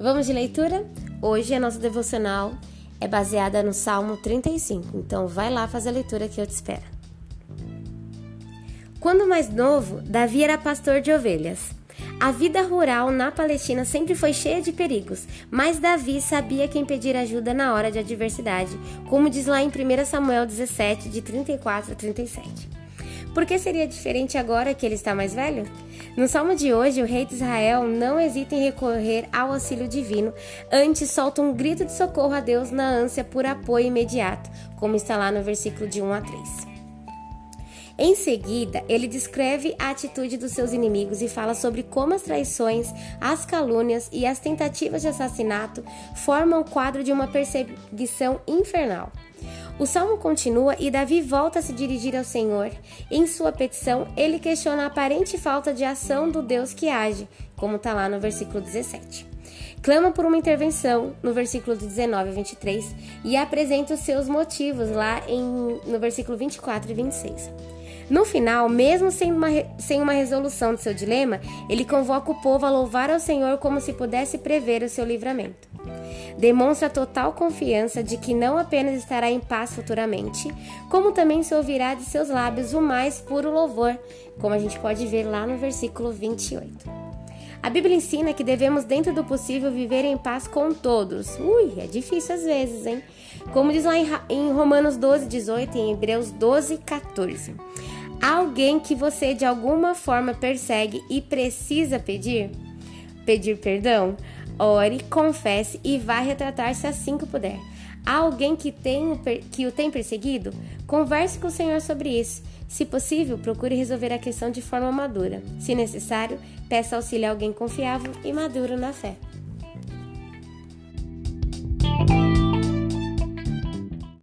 Vamos de leitura? Hoje a nossa devocional é baseada no Salmo 35, então vai lá fazer a leitura que eu te espero. Quando mais novo, Davi era pastor de ovelhas. A vida rural na Palestina sempre foi cheia de perigos, mas Davi sabia quem pedir ajuda na hora de adversidade, como diz lá em 1 Samuel 17, de 34 a 37. Por que seria diferente agora que ele está mais velho? No salmo de hoje, o rei de Israel não hesita em recorrer ao auxílio divino, antes solta um grito de socorro a Deus na ânsia por apoio imediato, como está lá no versículo de 1 a 3. Em seguida, ele descreve a atitude dos seus inimigos e fala sobre como as traições, as calúnias e as tentativas de assassinato formam o quadro de uma perseguição infernal. O salmo continua e Davi volta a se dirigir ao Senhor. Em sua petição, ele questiona a aparente falta de ação do Deus que age, como está lá no versículo 17. Clama por uma intervenção no versículo 19 a 23 e apresenta os seus motivos lá em, no versículo 24 e 26. No final, mesmo sem uma, sem uma resolução do seu dilema, ele convoca o povo a louvar ao Senhor como se pudesse prever o seu livramento. Demonstra total confiança de que não apenas estará em paz futuramente, como também se ouvirá de seus lábios o mais puro louvor, como a gente pode ver lá no versículo 28. A Bíblia ensina que devemos, dentro do possível, viver em paz com todos. Ui, é difícil às vezes, hein? Como diz lá em Romanos 12, 18 e em Hebreus 12, 14 alguém que você de alguma forma persegue e precisa pedir, pedir perdão, ore, confesse e vá retratar-se assim que puder. Alguém que, tem, que o tem perseguido? Converse com o Senhor sobre isso. Se possível, procure resolver a questão de forma madura. Se necessário, peça auxílio a alguém confiável e maduro na fé.